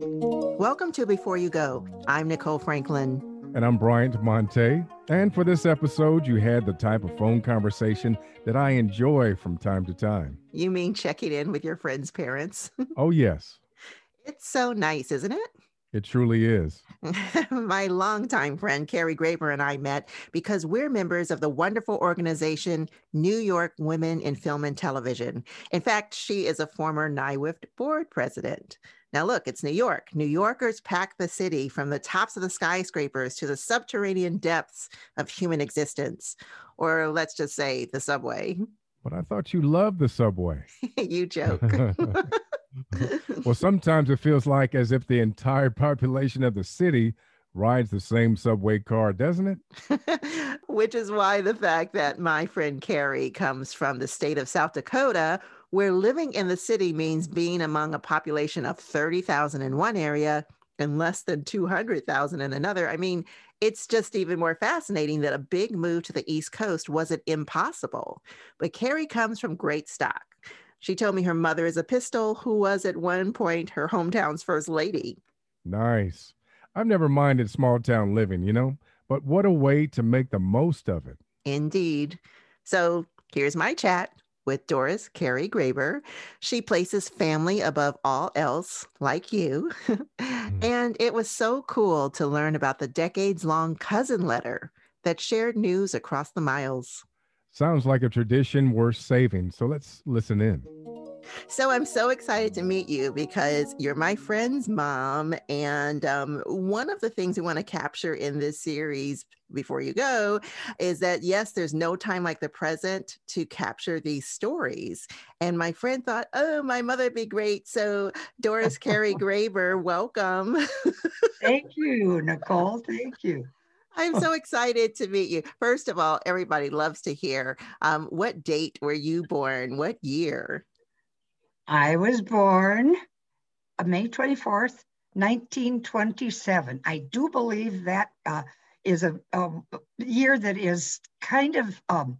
Welcome to Before You Go. I'm Nicole Franklin. And I'm Bryant Monte. And for this episode, you had the type of phone conversation that I enjoy from time to time. You mean checking in with your friends' parents? oh, yes. It's so nice, isn't it? It truly is. My longtime friend Carrie Graber and I met because we're members of the wonderful organization New York Women in Film and Television. In fact, she is a former NYWIFT board president. Now, look, it's New York. New Yorkers pack the city from the tops of the skyscrapers to the subterranean depths of human existence, or let's just say the subway. But I thought you loved the subway. you joke. well, sometimes it feels like as if the entire population of the city rides the same subway car, doesn't it? Which is why the fact that my friend Carrie comes from the state of South Dakota, where living in the city means being among a population of 30,000 in one area and less than 200,000 in another. I mean, it's just even more fascinating that a big move to the East Coast wasn't impossible. But Carrie comes from great stock. She told me her mother is a pistol who was at one point her hometown's first lady. Nice. I've never minded small town living, you know, but what a way to make the most of it. Indeed. So here's my chat with Doris Carey Graber. She places family above all else, like you. mm. And it was so cool to learn about the decades long cousin letter that shared news across the miles. Sounds like a tradition worth saving. So let's listen in. So I'm so excited to meet you because you're my friend's mom. And um, one of the things we want to capture in this series before you go is that yes, there's no time like the present to capture these stories. And my friend thought, oh, my mother would be great. So Doris Carey Graber, welcome. Thank you, Nicole. Thank you. I'm so excited to meet you. First of all, everybody loves to hear um, what date were you born? What year? I was born uh, May 24th, 1927. I do believe that uh, is a, a, year that is kind of um,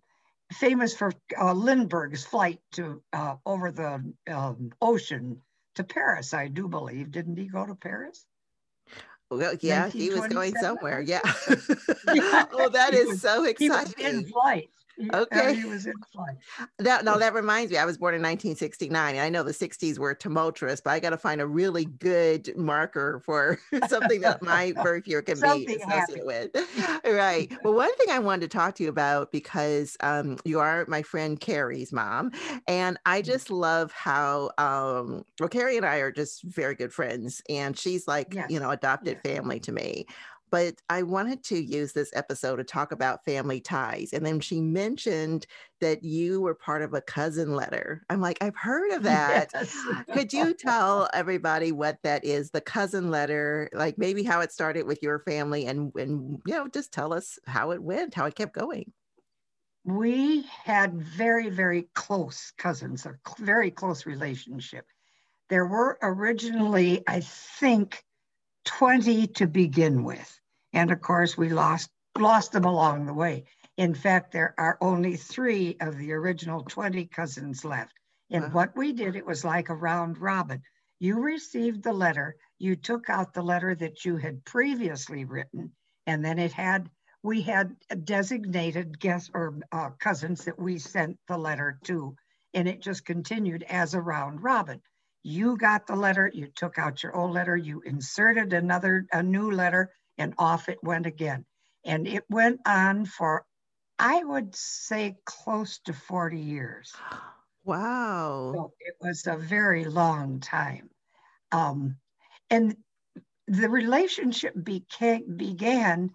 famous for uh, Lindbergh's flight to uh, over the um, ocean to Paris. I do believe. Didn't he go to Paris? Well, yeah, he was going somewhere. Yeah. yeah. oh, that is so exciting. He was in flight. Okay. He was in flight. That, no, that reminds me. I was born in 1969. I know the 60s were tumultuous, but I got to find a really good marker for something that my birth year can be associated with. right. Well, one thing I wanted to talk to you about because um, you are my friend Carrie's mom, and I mm-hmm. just love how um, well Carrie and I are just very good friends, and she's like yes. you know adopted yes. family to me but I wanted to use this episode to talk about family ties. And then she mentioned that you were part of a cousin letter. I'm like, I've heard of that. Yes. Could you tell everybody what that is, the cousin letter, like maybe how it started with your family and, and you know, just tell us how it went, how it kept going. We had very, very close cousins, a very close relationship. There were originally, I think, 20 to begin with. And of course, we lost, lost them along the way. In fact, there are only three of the original 20 cousins left. And wow. what we did, it was like a round robin. You received the letter, you took out the letter that you had previously written, and then it had, we had designated guests or uh, cousins that we sent the letter to, and it just continued as a round robin. You got the letter, you took out your old letter, you inserted another, a new letter, and off it went again. And it went on for, I would say, close to 40 years. Wow. So it was a very long time. Um, and the relationship became, began.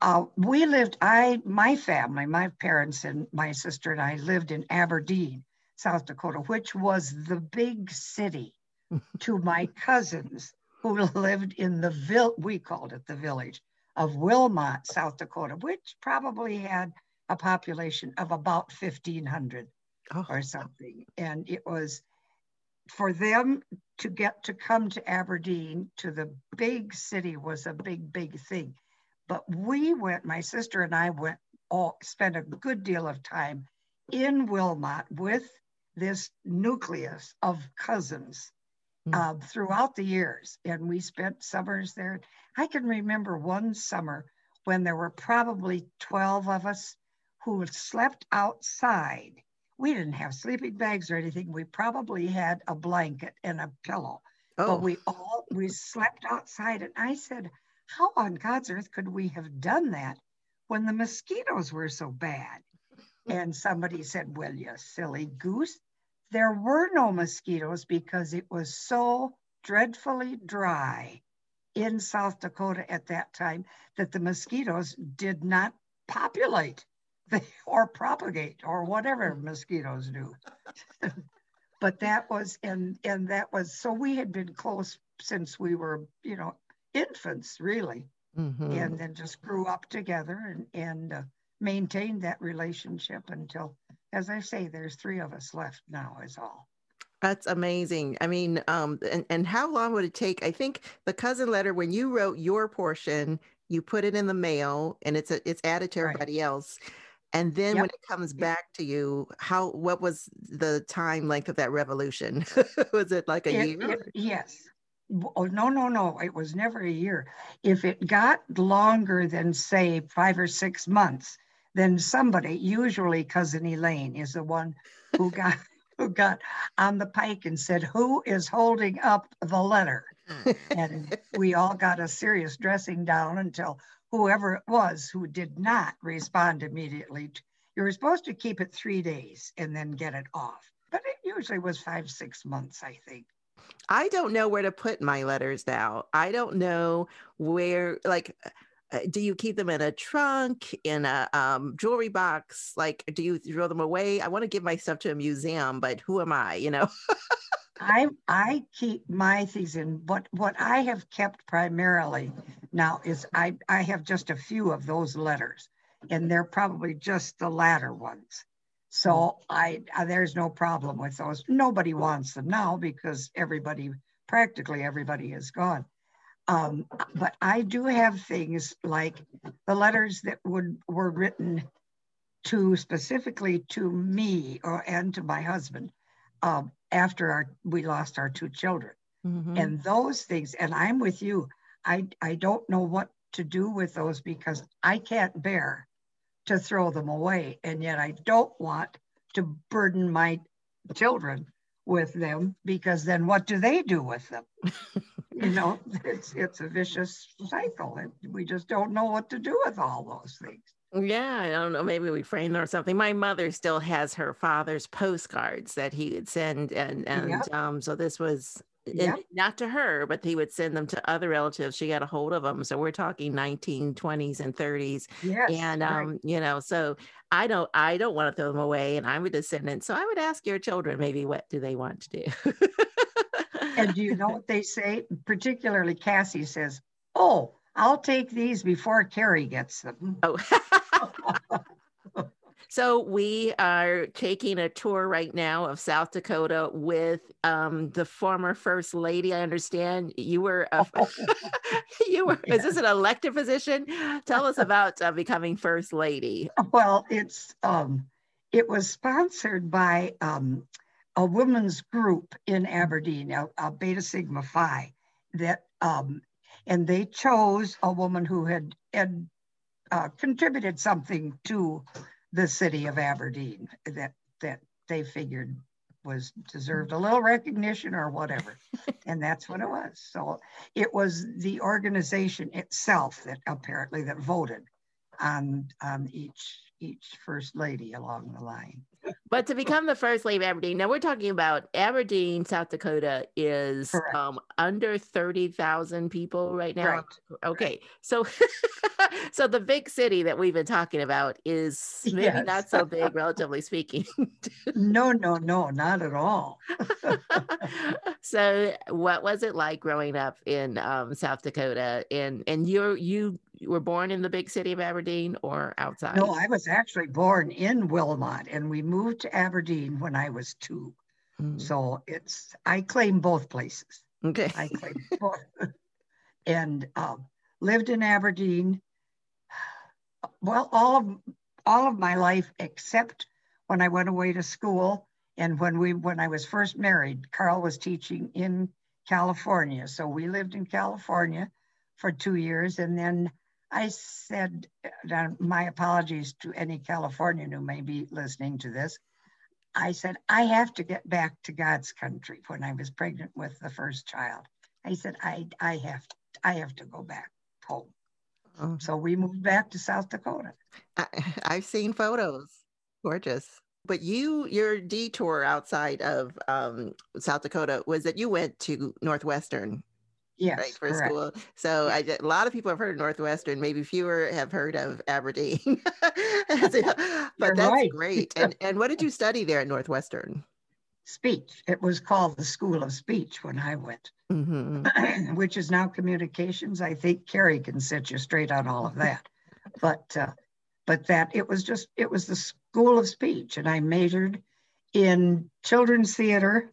Uh, we lived, I, my family, my parents and my sister and I lived in Aberdeen, South Dakota, which was the big city to my cousins who lived in the vil- we called it the village of Wilmot, South Dakota, which probably had a population of about 1,500 oh. or something. And it was for them to get to come to Aberdeen, to the big city, was a big, big thing. But we went, my sister and I went, all spent a good deal of time in Wilmot with this nucleus of cousins mm. throughout the years. And we spent summers there. I can remember one summer when there were probably 12 of us who slept outside. We didn't have sleeping bags or anything. We probably had a blanket and a pillow. Oh. But we all we slept outside. And I said, How on God's earth could we have done that when the mosquitoes were so bad? And somebody said, Well, you silly goose. There were no mosquitoes because it was so dreadfully dry in South Dakota at that time that the mosquitoes did not populate or propagate or whatever mosquitoes do. but that was and and that was so we had been close since we were you know infants really mm-hmm. and then just grew up together and and uh, maintained that relationship until as i say there's three of us left now is all that's amazing. I mean, um, and, and how long would it take? I think the cousin letter, when you wrote your portion, you put it in the mail and it's a, it's added to everybody right. else. And then yep. when it comes back to you, how what was the time length of that revolution? was it like a it, year? It, yes. Oh, no, no, no. It was never a year. If it got longer than, say, five or six months, then somebody, usually Cousin Elaine, is the one who got who got on the pike and said, Who is holding up the letter? and we all got a serious dressing down until whoever it was who did not respond immediately. You were supposed to keep it three days and then get it off. But it usually was five, six months, I think. I don't know where to put my letters now. I don't know where, like, do you keep them in a trunk in a um, jewelry box? Like do you throw them away? I want to give my stuff to a museum but who am i you know? I i keep my things in what what i have kept primarily now is i i have just a few of those letters and they're probably just the latter ones. So mm. I, I there's no problem with those. Nobody wants them now because everybody practically everybody is gone um, but I do have things like the letters that would were written to specifically to me or and to my husband um, after our we lost our two children. Mm-hmm. And those things, and I'm with you. I I don't know what to do with those because I can't bear to throw them away, and yet I don't want to burden my children with them because then what do they do with them? you know, it's it's a vicious cycle, and we just don't know what to do with all those things. Yeah, I don't know. Maybe we frame them or something. My mother still has her father's postcards that he would send, and and yep. um, so this was yep. not to her, but he would send them to other relatives. She got a hold of them. So we're talking 1920s and 30s. Yes, and um, right. you know, so I don't I don't want to throw them away, and I'm a descendant. So I would ask your children maybe what do they want to do. and do you know what they say? Particularly Cassie says, "Oh, I'll take these before Carrie gets them." Oh. so we are taking a tour right now of South Dakota with um, the former First Lady. I understand you were a, you were. Is this an elected position? Tell us about uh, becoming First Lady. Well, it's um, it was sponsored by um, a women's group in Aberdeen, a, a Beta Sigma Phi, that um, and they chose a woman who had, had uh, contributed something to the city of Aberdeen that that they figured was deserved a little recognition or whatever. and that's what it was. So it was the organization itself that apparently that voted on on each each first lady along the line. But to become the first lady of Aberdeen, now we're talking about Aberdeen, South Dakota is um, under 30,000 people right now. Right. Okay. Right. So so the big city that we've been talking about is maybe yes. not so big relatively speaking. no, no, no, not at all. so what was it like growing up in um, South Dakota and and you you you were born in the big city of Aberdeen or outside? No, I was actually born in Wilmot and we moved to Aberdeen when I was 2 mm. So it's, I claim both places. Okay. I claim both. and um, lived in Aberdeen. Well, all of, all of my life except when I went away to school and when we when I was first married, Carl was teaching in California. So we lived in California for two years. And then I said, uh, my apologies to any Californian who may be listening to this. I said, I have to get back to God's country when I was pregnant with the first child. I said, I, I have, I have to go back home. Oh. So we moved back to South Dakota. I, I've seen photos. Gorgeous. But you, your detour outside of um, South Dakota was that you went to Northwestern yes, right, for correct. school. So I, a lot of people have heard of Northwestern, maybe fewer have heard of Aberdeen. but You're that's right. great. And and what did you study there at Northwestern? Speech. It was called the School of Speech when I went, mm-hmm. which is now communications. I think Carrie can set you straight on all of that. But uh, but that it was just it was the School of Speech, and I majored in children's theater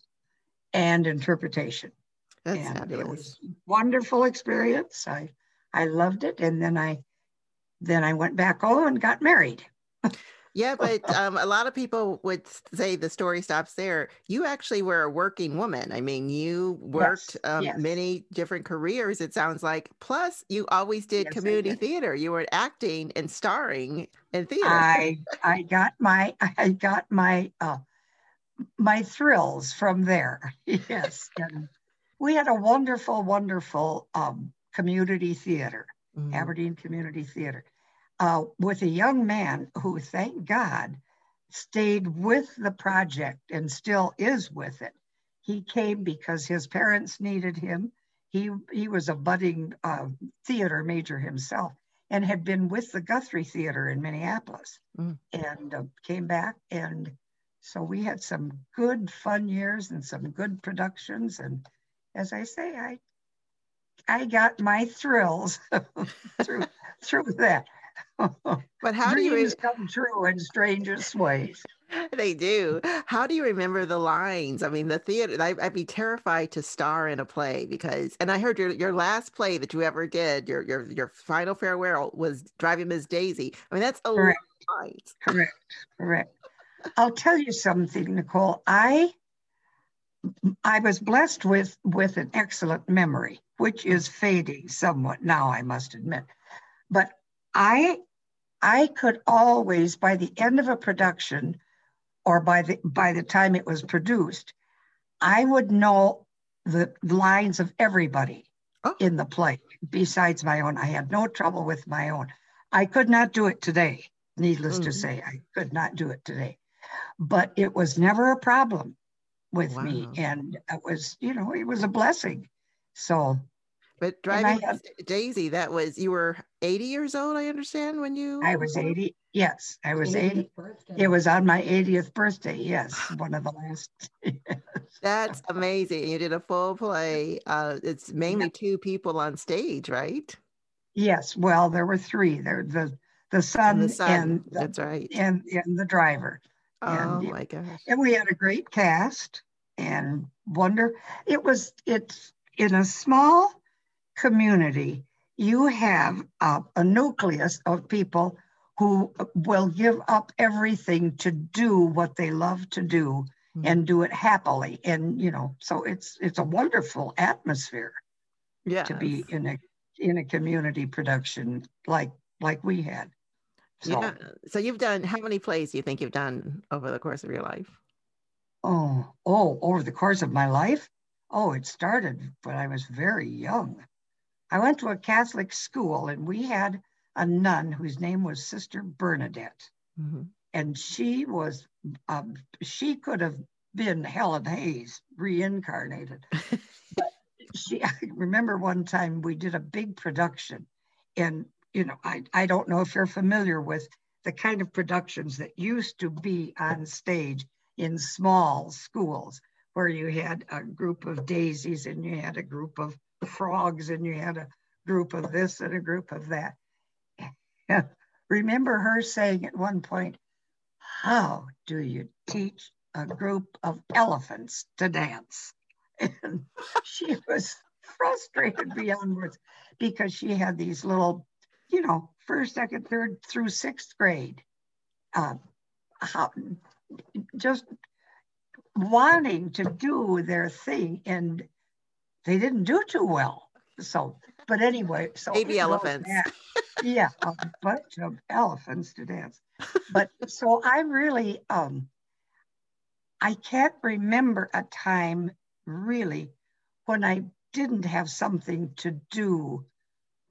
and interpretation. That's and fabulous. It was wonderful experience. I I loved it, and then I then I went back home and got married. yeah, but um, a lot of people would say the story stops there. You actually were a working woman. I mean, you worked yes, um, yes. many different careers. It sounds like. Plus, you always did yes, community did. theater. You were acting and starring in theater. I I got my I got my uh, my thrills from there. Yes. And, we had a wonderful, wonderful um, community theater, mm-hmm. Aberdeen Community Theater, uh, with a young man who, thank God, stayed with the project and still is with it. He came because his parents needed him. He, he was a budding uh, theater major himself and had been with the Guthrie Theater in Minneapolis mm. and uh, came back. And so we had some good, fun years and some good productions. And as I say, I I got my thrills through through that. But how Dreams do you come true in strangest ways? They do. How do you remember the lines? I mean, the theater. I, would be terrified to star in a play because, and I heard your your last play that you ever did, your your your final farewell was Driving Miss Daisy. I mean, that's a correct. lot of lines. Correct. Correct. I'll tell you something, Nicole. I I was blessed with, with an excellent memory, which is fading somewhat now, I must admit. But I, I could always, by the end of a production, or by the by the time it was produced, I would know the lines of everybody oh. in the play besides my own. I had no trouble with my own. I could not do it today. Needless mm-hmm. to say, I could not do it today. But it was never a problem with wow. me. And it was, you know, it was a blessing. So, but driving had, Daisy, that was, you were 80 years old, I understand, when you. I was 80. Yes, I was 80. Birthday. It was on my 80th birthday. Yes, one of the last. That's amazing. You did a full play. Uh, it's mainly yeah. two people on stage, right? Yes. Well, there were three. There, the the son and, the son. and the, that's right, and and the driver. Oh and, my gosh. And we had a great cast and wonder. It was, it's in a small community, you have a, a nucleus of people who will give up everything to do what they love to do mm-hmm. and do it happily. And, you know, so it's, it's a wonderful atmosphere yeah, to be in a, in a community production like, like we had. So, yeah. So you've done how many plays do you think you've done over the course of your life? Oh, oh, over the course of my life? Oh, it started when I was very young. I went to a Catholic school and we had a nun whose name was Sister Bernadette. Mm-hmm. And she was, um, she could have been Helen Hayes reincarnated. she, I remember one time we did a big production and you know, I, I don't know if you're familiar with the kind of productions that used to be on stage in small schools where you had a group of daisies and you had a group of frogs and you had a group of this and a group of that. Remember her saying at one point, How do you teach a group of elephants to dance? And she was frustrated beyond words because she had these little you know, first, second, third through sixth grade. Uh, how, just wanting to do their thing and they didn't do too well. So, but anyway, so baby elephants. yeah, a bunch of elephants to dance. But so I really, um, I can't remember a time really when I didn't have something to do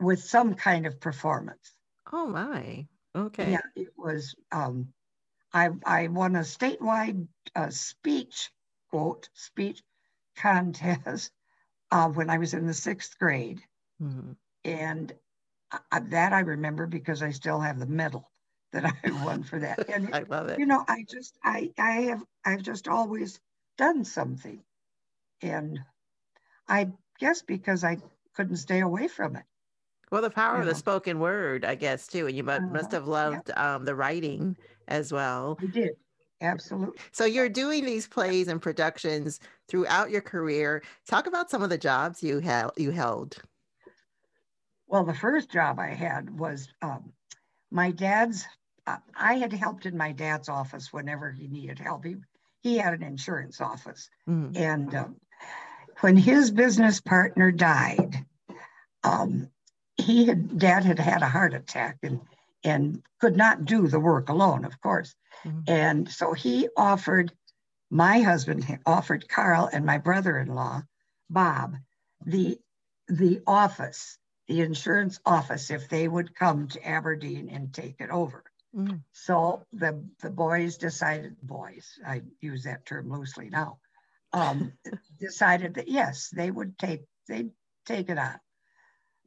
with some kind of performance. Oh my. Okay. Yeah, it was. Um, I I won a statewide uh, speech quote speech contest uh, when I was in the sixth grade, mm-hmm. and uh, that I remember because I still have the medal that I won for that. And I love it. You know, I just I I have I've just always done something, and I guess because I couldn't stay away from it. Well, the power of the spoken word, I guess, too. And you must, uh, must have loved yeah. um, the writing as well. I did. Absolutely. So you're doing these plays and productions throughout your career. Talk about some of the jobs you held. You held. Well, the first job I had was um, my dad's. Uh, I had helped in my dad's office whenever he needed help. He he had an insurance office, mm-hmm. and um, when his business partner died, um, he had dad had had a heart attack and and could not do the work alone, of course. Mm-hmm. And so he offered my husband offered Carl and my brother-in-law, Bob, the the office, the insurance office, if they would come to Aberdeen and take it over. Mm-hmm. So the the boys decided, boys, I use that term loosely now, um, decided that yes, they would take they'd take it on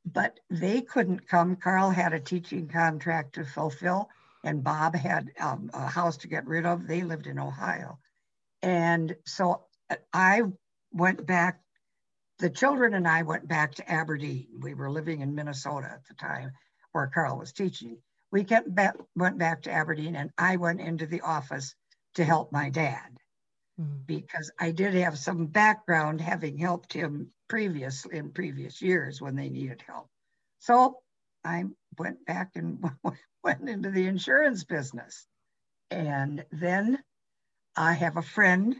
but they couldn't come. Carl had a teaching contract to fulfill, and Bob had um, a house to get rid of. They lived in Ohio. And so uh, I went back, the children and I went back to Aberdeen. We were living in Minnesota at the time where Carl was teaching. We kept back, went back to Aberdeen, and I went into the office to help my dad mm-hmm. because I did have some background having helped him previous in previous years when they needed help. So I went back and went into the insurance business. And then I have a friend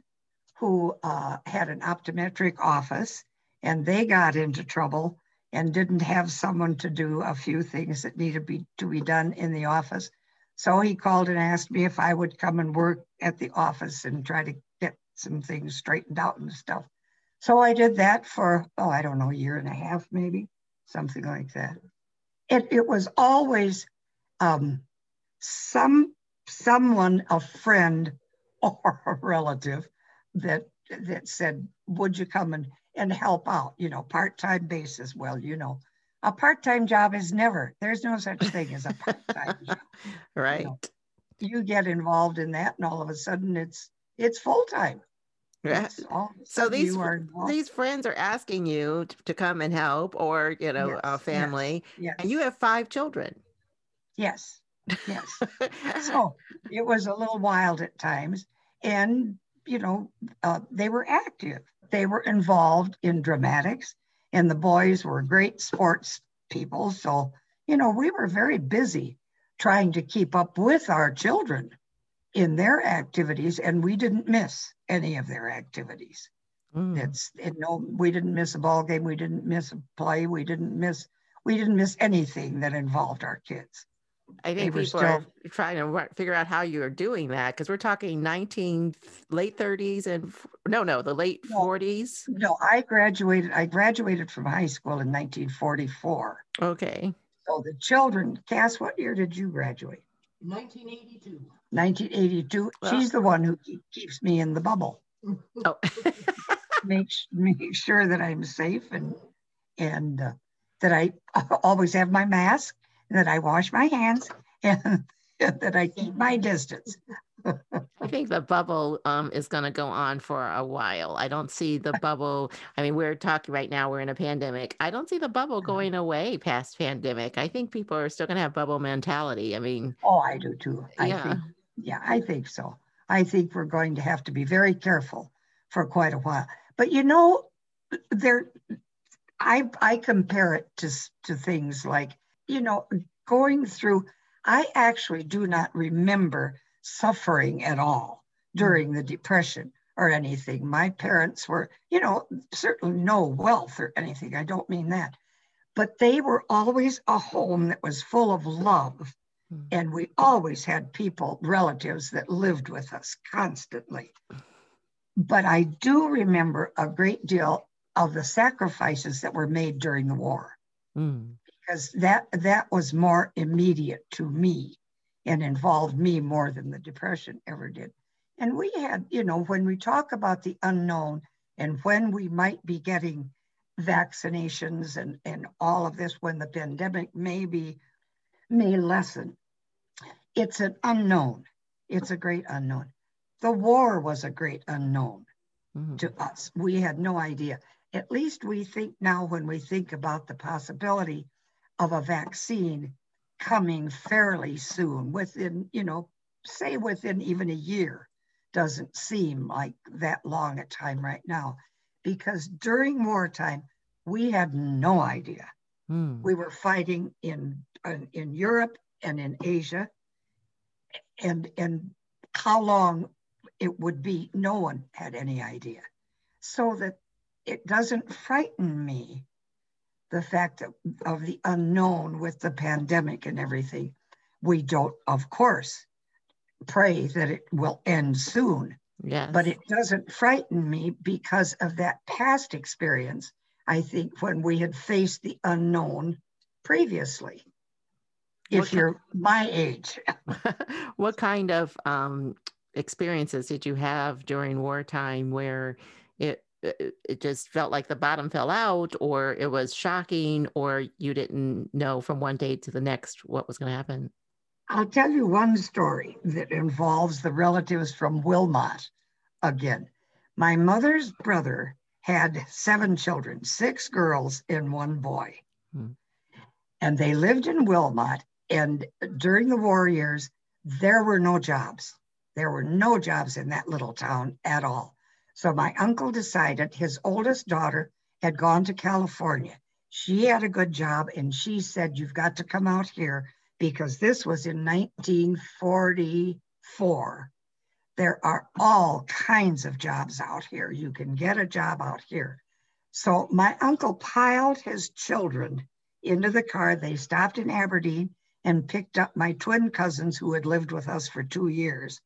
who uh, had an optometric office and they got into trouble and didn't have someone to do a few things that needed be, to be done in the office. So he called and asked me if I would come and work at the office and try to get some things straightened out and stuff. So I did that for, oh, I don't know, a year and a half, maybe, something like that. It, it was always um, some someone, a friend or a relative that that said, would you come and, and help out, you know, part-time basis. Well, you know, a part-time job is never, there's no such thing as a part-time job. Right. You, know, you get involved in that and all of a sudden it's it's full-time. So these these friends are asking you to, to, come and help, or you know, yes, a family, yes, yes. and you have five children. Yes, yes. so it was a little wild at times, and you know, uh, they were active. They were involved in dramatics, and the boys were great sports people. So you know, we were very busy trying to keep up with our children in their activities, and we didn't miss any of their activities. Mm. It's it, no, we didn't miss a ball game, we didn't miss a play, we didn't miss we didn't miss anything that involved our kids. I think people still, are trying to figure out how you are doing that because we're talking 19 late 30s and no, no, the late no, 40s. No, I graduated. I graduated from high school in 1944. Okay. So the children, Cass, what year did you graduate? 1982. 1982. Well, She's the one who keeps me in the bubble. Oh. make, make sure that I'm safe and and uh, that I always have my mask and that I wash my hands and, and that I keep my distance. I think the bubble um, is going to go on for a while. I don't see the bubble. I mean, we're talking right now, we're in a pandemic. I don't see the bubble uh-huh. going away past pandemic. I think people are still going to have bubble mentality. I mean, oh, I do too. I yeah. Yeah, I think so. I think we're going to have to be very careful for quite a while. But you know, there, I I compare it to to things like you know going through. I actually do not remember suffering at all during the depression. or anything. My parents were, you know, certainly no wealth or anything. I don't mean that. But they were always a home that was full of love. Hmm. And we always had people, relatives that lived with us constantly. But I do remember a great deal of the sacrifices that were made during the war. Mm. Because that that was more immediate to me and involved me more than the depression ever did. And we had, you know, when we talk about the unknown and when we might be getting vaccinations and, and all of this, when the pandemic maybe may lessen, it's an unknown. It's a great unknown. The war was a great unknown mm-hmm. to us. We had no idea. At least we think now when we think about the possibility of a vaccine coming fairly soon, within, you know, say within even a year doesn't seem like that long a time right now because during wartime we had no idea hmm. we were fighting in, in europe and in asia and and how long it would be no one had any idea so that it doesn't frighten me the fact of, of the unknown with the pandemic and everything we don't of course pray that it will end soon. Yes. But it doesn't frighten me because of that past experience, I think, when we had faced the unknown previously. If you're my age. what kind of um, experiences did you have during wartime where it it just felt like the bottom fell out or it was shocking or you didn't know from one day to the next what was going to happen I'll tell you one story that involves the relatives from Wilmot again. My mother's brother had seven children, six girls and one boy. Hmm. And they lived in Wilmot. And during the war years, there were no jobs. There were no jobs in that little town at all. So my uncle decided his oldest daughter had gone to California. She had a good job, and she said, You've got to come out here because this was in 1944. There are all kinds of jobs out here. You can get a job out here. So my uncle piled his children into the car. They stopped in Aberdeen and picked up my twin cousins who had lived with us for two years,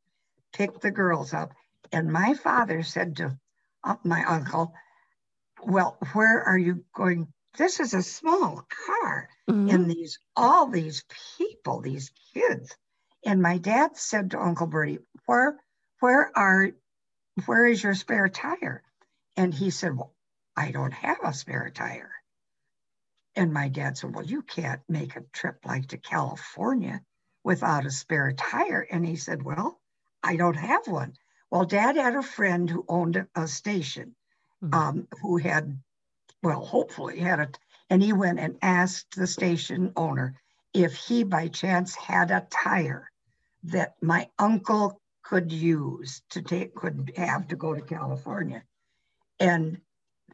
picked the girls up. And my father said to uh, my uncle, Well, where are you going this is a small car mm-hmm. and these all these people these kids and my dad said to uncle bertie where where are where is your spare tire and he said well i don't have a spare tire and my dad said well you can't make a trip like to california without a spare tire and he said well i don't have one well dad had a friend who owned a station mm-hmm. um, who had well, hopefully had it. And he went and asked the station owner if he by chance had a tire that my uncle could use to take, could have to go to California. And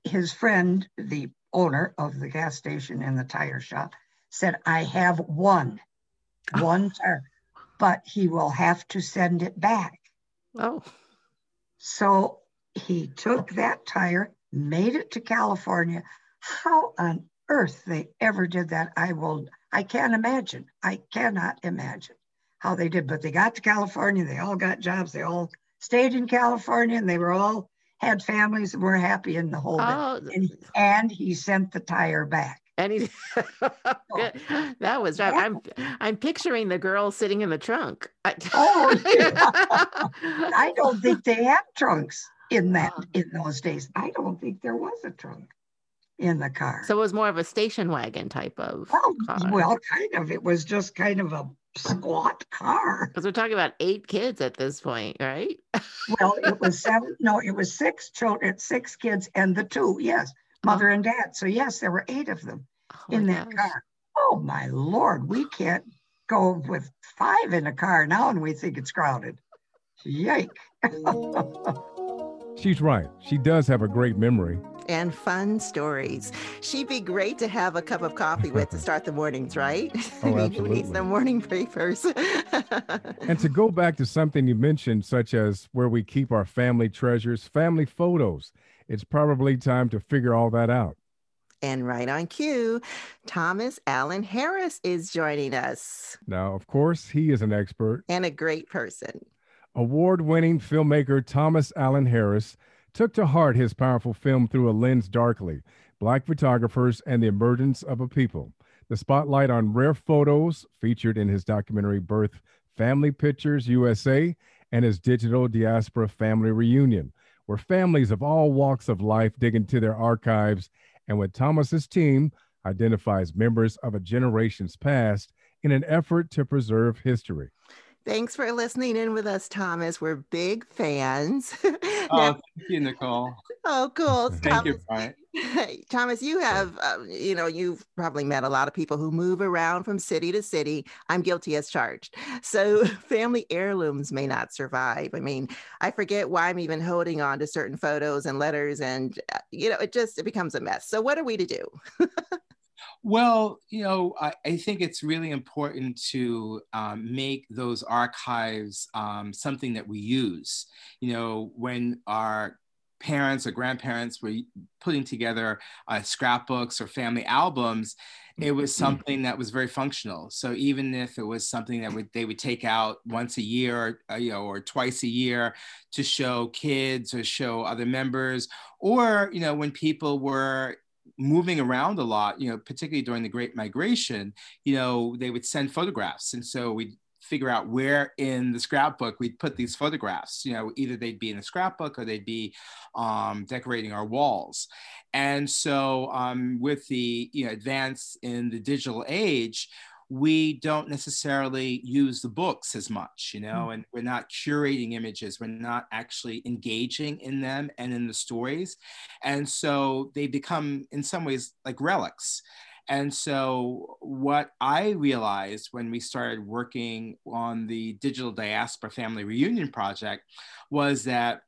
his friend, the owner of the gas station and the tire shop, said, I have one, oh. one tire, but he will have to send it back. Oh. So he took that tire made it to California. How on earth they ever did that, I will, I can't imagine. I cannot imagine how they did. But they got to California, they all got jobs, they all stayed in California, and they were all had families and were happy in the whole oh. and, and he sent the tire back. And he, that was right. I'm I'm picturing the girl sitting in the trunk. oh, yeah. I don't think they had trunks in that uh-huh. in those days. I don't think there was a trunk in the car. So it was more of a station wagon type of well, car. well kind of. It was just kind of a squat car. Because we're talking about eight kids at this point, right? well, it was seven. No, it was six children, six kids, and the two. Yes, mother oh. and dad. So yes, there were eight of them oh in that gosh. car. Oh my lord, we can't go with five in a car now, and we think it's crowded. Yike. She's right. She does have a great memory. And fun stories. She'd be great to have a cup of coffee with to start the mornings, right? Oh, absolutely. Who needs the morning papers? and to go back to something you mentioned, such as where we keep our family treasures, family photos, it's probably time to figure all that out. And right on cue, Thomas Allen Harris is joining us. Now, of course, he is an expert and a great person. Award winning filmmaker Thomas Allen Harris took to heart his powerful film through a lens darkly, Black photographers and the emergence of a people. The spotlight on rare photos featured in his documentary Birth Family Pictures USA and his digital diaspora family reunion, where families of all walks of life dig into their archives and with Thomas's team identifies members of a generation's past in an effort to preserve history. Thanks for listening in with us, Thomas. We're big fans. now, oh, thank you, Nicole. Oh, cool. thank Thomas, you, Brian. Thomas, you have, uh, you know, you've probably met a lot of people who move around from city to city. I'm guilty as charged. So family heirlooms may not survive. I mean, I forget why I'm even holding on to certain photos and letters, and uh, you know, it just it becomes a mess. So what are we to do? Well, you know, I, I, think it's really important to um, make those archives um, something that we use. You know, when our parents or grandparents were putting together uh, scrapbooks or family albums, it was mm-hmm. something that was very functional. So even if it was something that would, they would take out once a year, uh, you know, or twice a year to show kids or show other members, or you know, when people were moving around a lot, you know, particularly during the Great Migration, you know, they would send photographs. And so we'd figure out where in the scrapbook we'd put these photographs. You know, either they'd be in the scrapbook or they'd be um, decorating our walls. And so um, with the you know, advance in the digital age, we don't necessarily use the books as much, you know, mm. and we're not curating images. We're not actually engaging in them and in the stories. And so they become, in some ways, like relics. And so, what I realized when we started working on the Digital Diaspora Family Reunion Project was that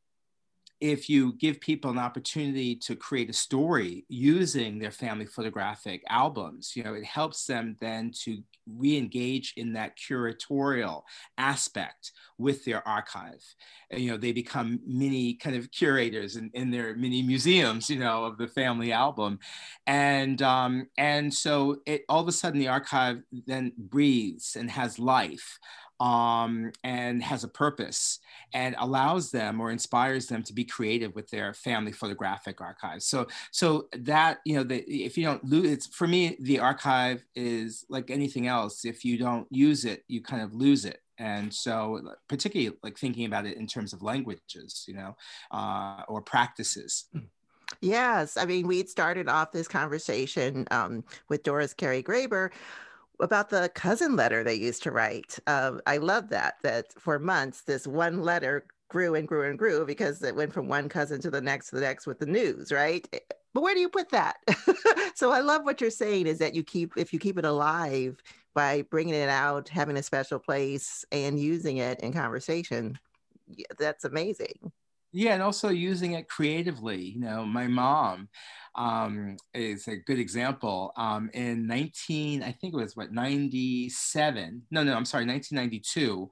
if you give people an opportunity to create a story using their family photographic albums, you know, it helps them then to re-engage in that curatorial aspect with their archive. And, you know, they become mini kind of curators in, in their mini museums, you know, of the family album. And um, and so it all of a sudden the archive then breathes and has life um, and has a purpose and allows them or inspires them to be creative with their family photographic archives. So, so that you know, the, if you don't lose, it's for me, the archive is like anything else. If you don't use it, you kind of lose it. And so, particularly like thinking about it in terms of languages, you know, uh, or practices. Yes, I mean, we'd started off this conversation um, with Doris Carey Graber about the cousin letter they used to write. Uh, I love that, that for months, this one letter grew and grew and grew because it went from one cousin to the next to the next with the news, right? Eh, but where do you put that? so I love what you're saying is that you keep, if you keep it alive by bringing it out, having a special place and using it in conversation, that's amazing. Yeah, and also using it creatively. You know, my mom, um, is a good example. Um, in 19, I think it was what, 97? No, no, I'm sorry, 1992.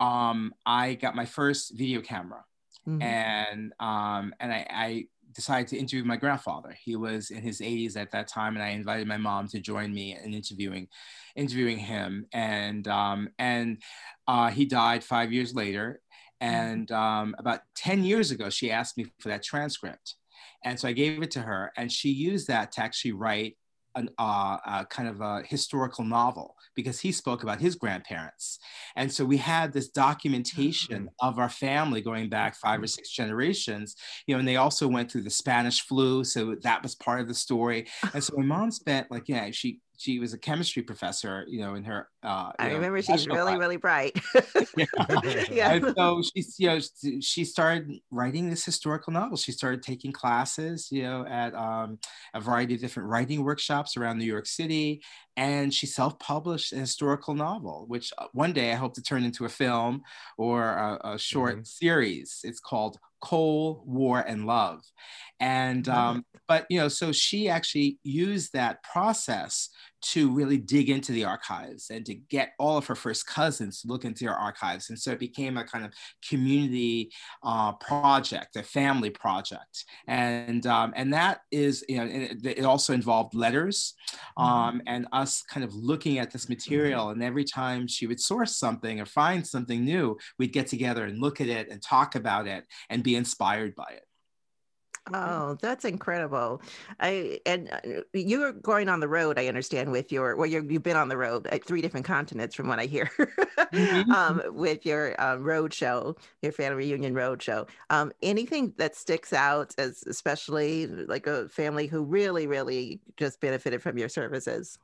Um, I got my first video camera. Mm-hmm. And um, and I, I decided to interview my grandfather. He was in his 80s at that time, and I invited my mom to join me in interviewing, interviewing him. And um, and uh, he died five years later. Mm-hmm. And um, about 10 years ago, she asked me for that transcript. And so I gave it to her, and she used that to actually write an, uh, a kind of a historical novel because he spoke about his grandparents. And so we had this documentation mm-hmm. of our family going back five or six generations, you know, and they also went through the Spanish flu. So that was part of the story. And so my mom spent like, yeah, she she was a chemistry professor, you know, in her. Uh, I know, remember she's really, really bright. yeah. yeah. And so she, you know, she started writing this historical novel. She started taking classes, you know, at um, a variety of different writing workshops around New York City, and she self-published a historical novel, which uh, one day I hope to turn into a film or a, a short mm-hmm. series. It's called coal, war, and love. And um, but you know, so she actually used that process to really dig into the archives and to get all of her first cousins to look into her archives. And so it became a kind of community uh, project, a family project. And, um, and that is, you know, it, it also involved letters mm-hmm. um, and us kind of looking at this material. And every time she would source something or find something new, we'd get together and look at it and talk about it and be inspired by it. Oh, that's incredible! I and uh, you're going on the road. I understand with your well, you have been on the road at three different continents, from what I hear, mm-hmm. um, with your um, road show, your family reunion road show. Um, anything that sticks out as especially like a family who really, really just benefited from your services.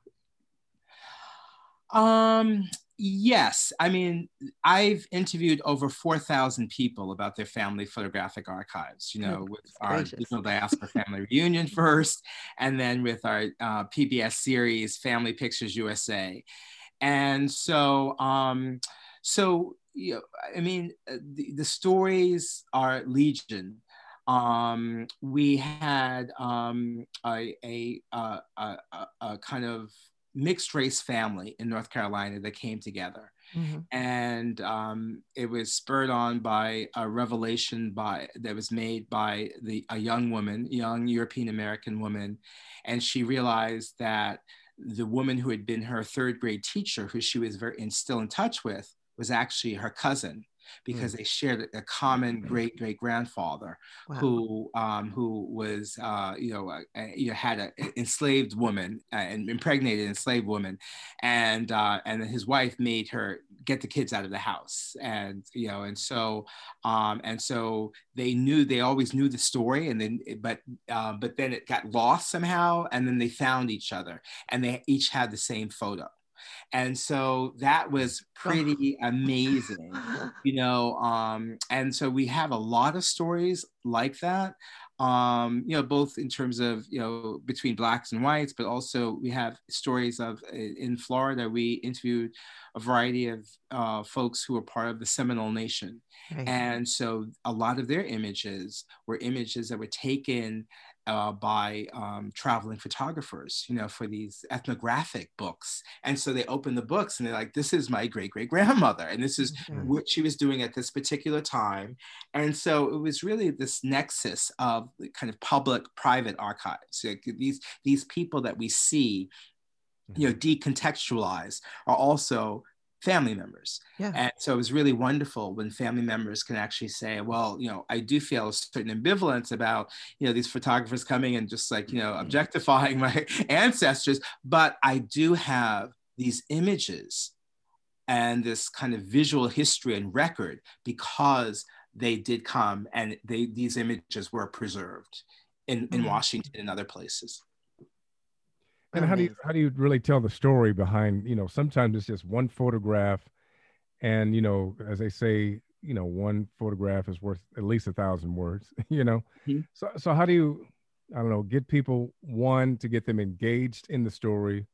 Um, yes. I mean, I've interviewed over 4,000 people about their family photographic archives, you know, oh, with our Digital Diaspora Family Reunion first, and then with our uh, PBS series, Family Pictures USA. And so, um, so, you know, I mean, uh, the, the stories are legion um, we had um, a, a, a, a, a, kind of mixed race family in North Carolina that came together. Mm-hmm. And um, it was spurred on by a revelation by that was made by the a young woman, young European American woman, and she realized that the woman who had been her third grade teacher, who she was very and still in touch with, was actually her cousin because mm. they shared a common great great grandfather wow. who um, who was uh, you know you had an enslaved woman uh, and impregnated enslaved woman, and uh, and his wife made her get the kids out of the house and you know and so um, and so they knew they always knew the story and then but uh, but then it got lost somehow and then they found each other and they each had the same photo and so that was pretty amazing you know um, and so we have a lot of stories like that um, you know, both in terms of, you know, between blacks and whites, but also we have stories of in Florida, we interviewed a variety of uh, folks who were part of the Seminole Nation. Right. And so a lot of their images were images that were taken uh, by um, traveling photographers, you know, for these ethnographic books. And so they open the books and they're like, this is my great great grandmother. And this is mm-hmm. what she was doing at this particular time. And so it was really this nexus of kind of public private archives. Like these, these people that we see, you know, mm-hmm. decontextualized are also family members. Yeah. And so it was really wonderful when family members can actually say, well, you know, I do feel a certain ambivalence about, you know, these photographers coming and just like, you know, mm-hmm. objectifying my ancestors, but I do have these images and this kind of visual history and record because they did come and they these images were preserved in, in mm-hmm. Washington and other places. And how do you how do you really tell the story behind you know sometimes it's just one photograph, and you know as they say you know one photograph is worth at least a thousand words you know mm-hmm. so so how do you I don't know get people one to get them engaged in the story,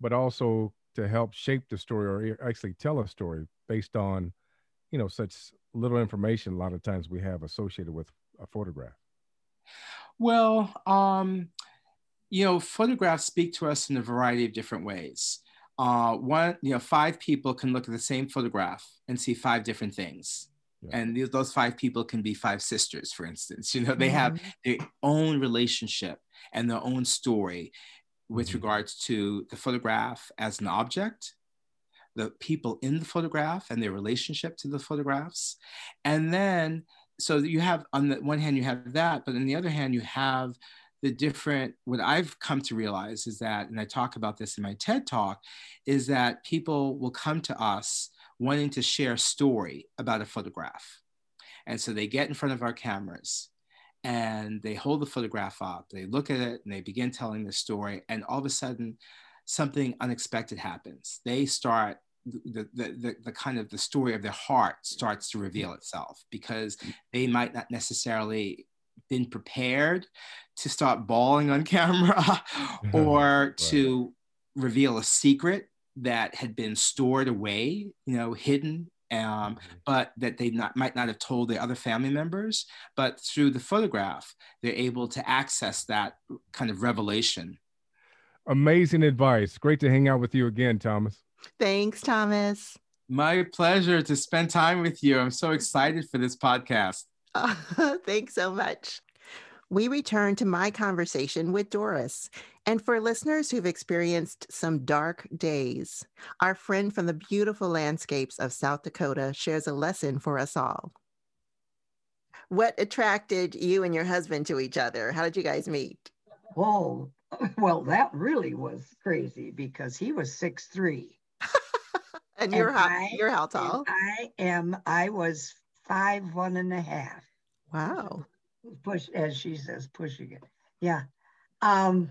but also to help shape the story or actually tell a story based on you know such little information a lot of times we have associated with a photograph. Well, um, you know, photographs speak to us in a variety of different ways. Uh, one, you know, five people can look at the same photograph and see five different things. Yeah. And th- those five people can be five sisters, for instance. You know, they mm-hmm. have their own relationship and their own story with mm-hmm. regards to the photograph as an object, the people in the photograph and their relationship to the photographs. And then, so you have, on the one hand, you have that, but on the other hand, you have the different what i've come to realize is that and i talk about this in my ted talk is that people will come to us wanting to share a story about a photograph. And so they get in front of our cameras and they hold the photograph up they look at it and they begin telling the story and all of a sudden something unexpected happens. They start the, the, the, the, kind of the story of their heart starts to reveal itself because mm. they might not necessarily been prepared to start bawling on camera or right. to reveal a secret that had been stored away, you know, hidden um, mm-hmm. but that they not, might not have told their other family members. But through the photograph, they're able to access that kind of revelation. Amazing advice. Great to hang out with you again, Thomas. Thanks, Thomas. My pleasure to spend time with you. I'm so excited for this podcast. thanks so much. We return to my conversation with Doris. And for listeners who've experienced some dark days, our friend from the beautiful landscapes of South Dakota shares a lesson for us all. What attracted you and your husband to each other? How did you guys meet? Whoa, well, that really was crazy because he was six three. and you're how you're how tall? I am. I was five one and a half. Wow. Push as she says, pushing it. Yeah. Um,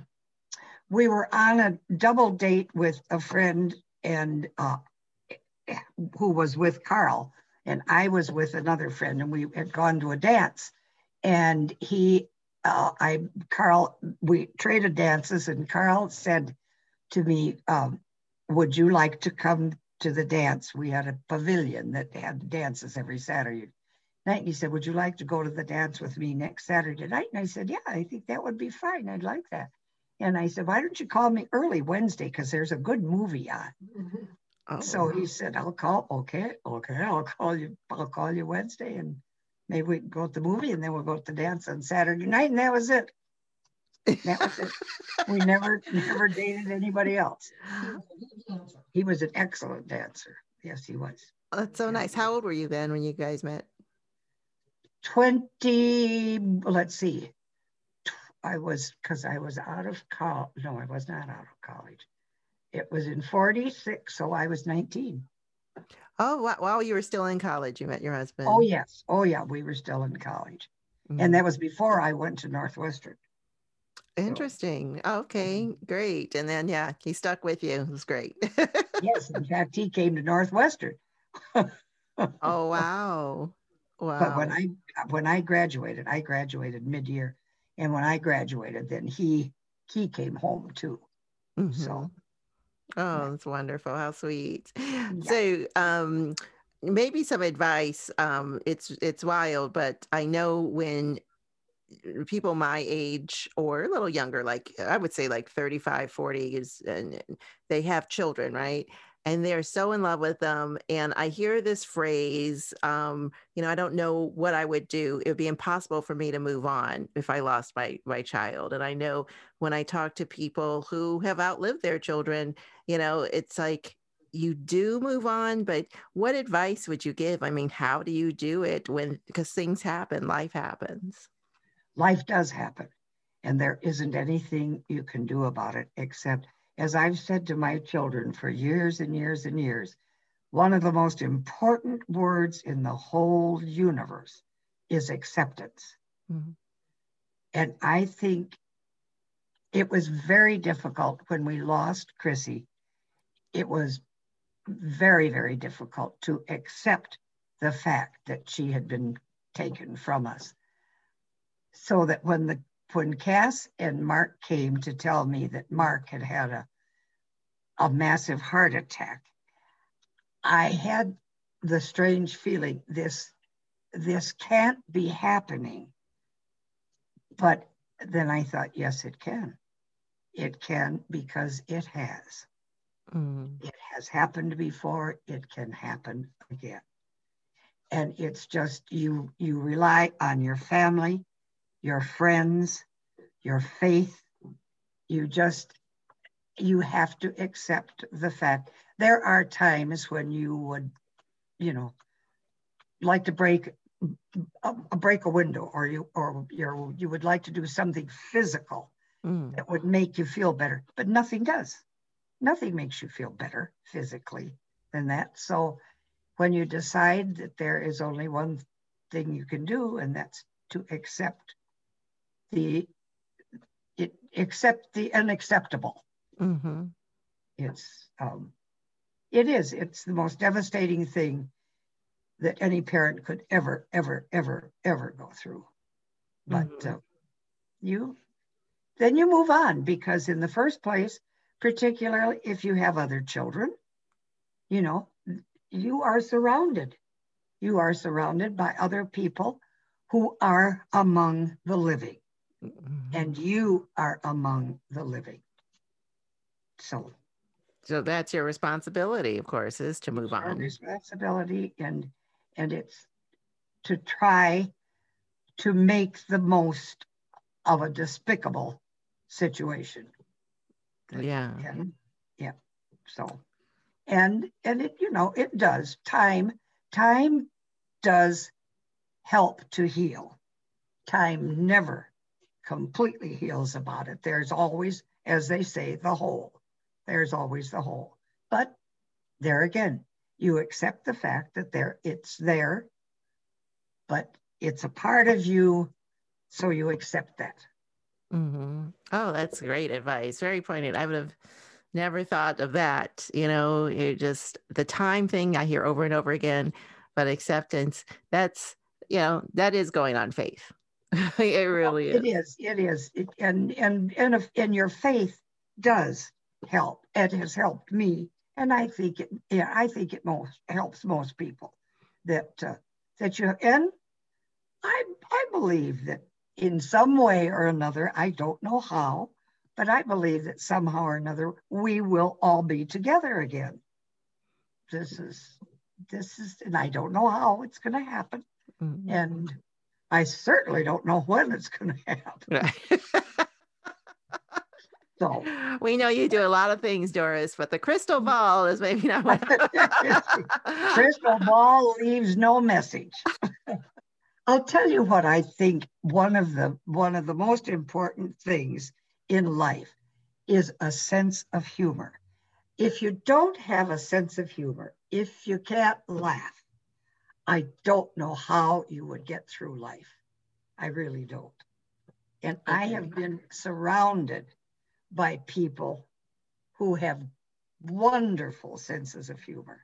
we were on a double date with a friend and uh, who was with Carl, and I was with another friend, and we had gone to a dance. And he, uh, I, Carl, we traded dances, and Carl said to me, um, "Would you like to come to the dance? We had a pavilion that had dances every Saturday night." And he said, "Would you like to go to the dance with me next Saturday night?" And I said, "Yeah, I think that would be fine. I'd like that." And I said, why don't you call me early Wednesday? Because there's a good movie on. Mm-hmm. Oh. So he said, I'll call. Okay, okay, I'll call you. I'll call you Wednesday, and maybe we can go to the movie, and then we'll go to the dance on Saturday night, and that was it. That was it. we never, never dated anybody else. He was an excellent dancer. Yes, he was. that's so nice. How old were you then when you guys met? 20, let's see, I was because I was out of college. No, I was not out of college. It was in 46, so I was 19. Oh, while you were still in college, you met your husband. Oh, yes. Oh, yeah. We were still in college. Mm-hmm. And that was before I went to Northwestern. Interesting. Okay, great. And then, yeah, he stuck with you. It was great. yes. In fact, he came to Northwestern. oh, wow. Wow. But when I when I graduated, I graduated mid-year and when I graduated, then he he came home too. Mm-hmm. So oh, that's wonderful. How sweet. Yeah. So um maybe some advice. Um it's it's wild, but I know when people my age or a little younger like i would say like 35 40 is and they have children right and they're so in love with them. And I hear this phrase, um, you know, I don't know what I would do. It would be impossible for me to move on if I lost my my child. And I know when I talk to people who have outlived their children, you know, it's like you do move on, but what advice would you give? I mean, how do you do it when because things happen, life happens. Life does happen. And there isn't anything you can do about it except as I've said to my children for years and years and years, one of the most important words in the whole universe is acceptance. Mm-hmm. And I think it was very difficult when we lost Chrissy. It was very, very difficult to accept the fact that she had been taken from us. So that when the when Cass and Mark came to tell me that Mark had had a, a massive heart attack, I had the strange feeling this this can't be happening. But then I thought, yes, it can. It can because it has. Mm. It has happened before. It can happen again. And it's just you you rely on your family your friends, your faith. You just, you have to accept the fact. There are times when you would, you know, like to break a, a break a window or you or you you would like to do something physical mm. that would make you feel better but nothing does nothing makes you feel better physically than that so when you decide that there is only one thing you can do and that's to accept the it accept the unacceptable. Mm-hmm. It's um, it is. It's the most devastating thing that any parent could ever, ever, ever, ever go through. But mm-hmm. uh, you then you move on because in the first place, particularly if you have other children, you know, you are surrounded. You are surrounded by other people who are among the living. Mm-hmm. and you are among the living. So, so that's your responsibility, of course, is to move on. Responsibility, and and it's to try to make the most of a despicable situation. Yeah. And, yeah. So, and and it you know it does time time does help to heal. Time never completely heals about it. There's always, as they say, the hole. There's always the hole. But there again, you accept the fact that there it's there, but it's a part of you, so you accept that. Mm-hmm. Oh, that's great advice. Very pointed. I would have never thought of that. You know, it just the time thing I hear over and over again, but acceptance, that's, you know, that is going on faith. it really is. It is. It is. It, and and and if and your faith does help. It has helped me, and I think it. Yeah, I think it most helps most people. That uh, that you and I I believe that in some way or another, I don't know how, but I believe that somehow or another we will all be together again. This is this is, and I don't know how it's going to happen, mm-hmm. and I certainly don't know when it's going to happen. so we know you do a lot of things, Doris, but the crystal mm. ball is maybe not. crystal ball leaves no message. I'll tell you what I think one of the one of the most important things in life is a sense of humor. If you don't have a sense of humor, if you can't laugh, I don't know how you would get through life. I really don't. And I have been surrounded by people who have wonderful senses of humor.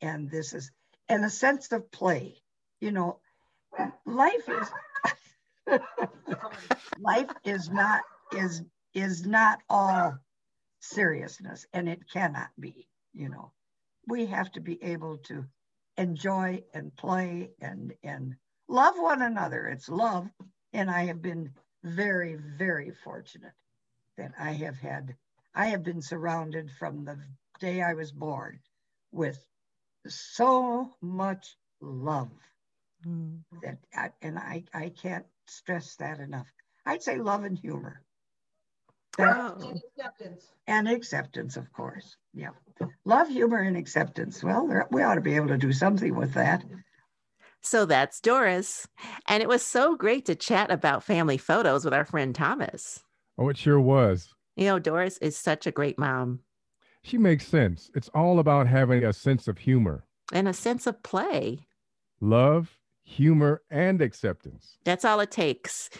And this is, and a sense of play. You know, life is life is not is is not all seriousness and it cannot be you know we have to be able to enjoy and play and and love one another it's love and i have been very very fortunate that i have had i have been surrounded from the day i was born with so much love Mm. That I, and I, I can't stress that enough. I'd say love and humor. That, and oh. acceptance. And acceptance, of course. Yeah. Love, humor, and acceptance. Well, we ought to be able to do something with that. So that's Doris. And it was so great to chat about family photos with our friend Thomas. Oh, it sure was. You know, Doris is such a great mom. She makes sense. It's all about having a sense of humor and a sense of play, love, humor, and acceptance. That's all it takes.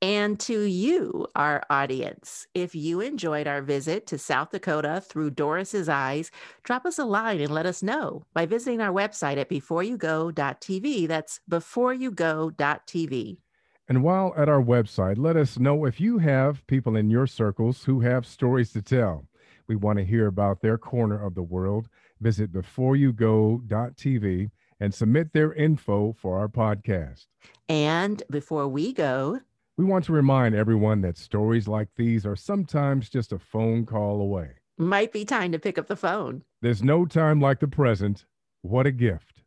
And to you, our audience, if you enjoyed our visit to South Dakota through Doris's eyes, drop us a line and let us know by visiting our website at beforeyougo.tv. That's beforeyougo.tv. And while at our website, let us know if you have people in your circles who have stories to tell. We want to hear about their corner of the world. Visit beforeyougo.tv and submit their info for our podcast. And before we go, we want to remind everyone that stories like these are sometimes just a phone call away. Might be time to pick up the phone. There's no time like the present. What a gift.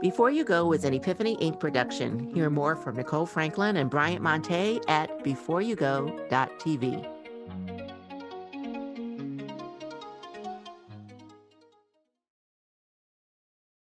Before You Go was an Epiphany Inc. production. Hear more from Nicole Franklin and Bryant Monte at beforeyougo.tv.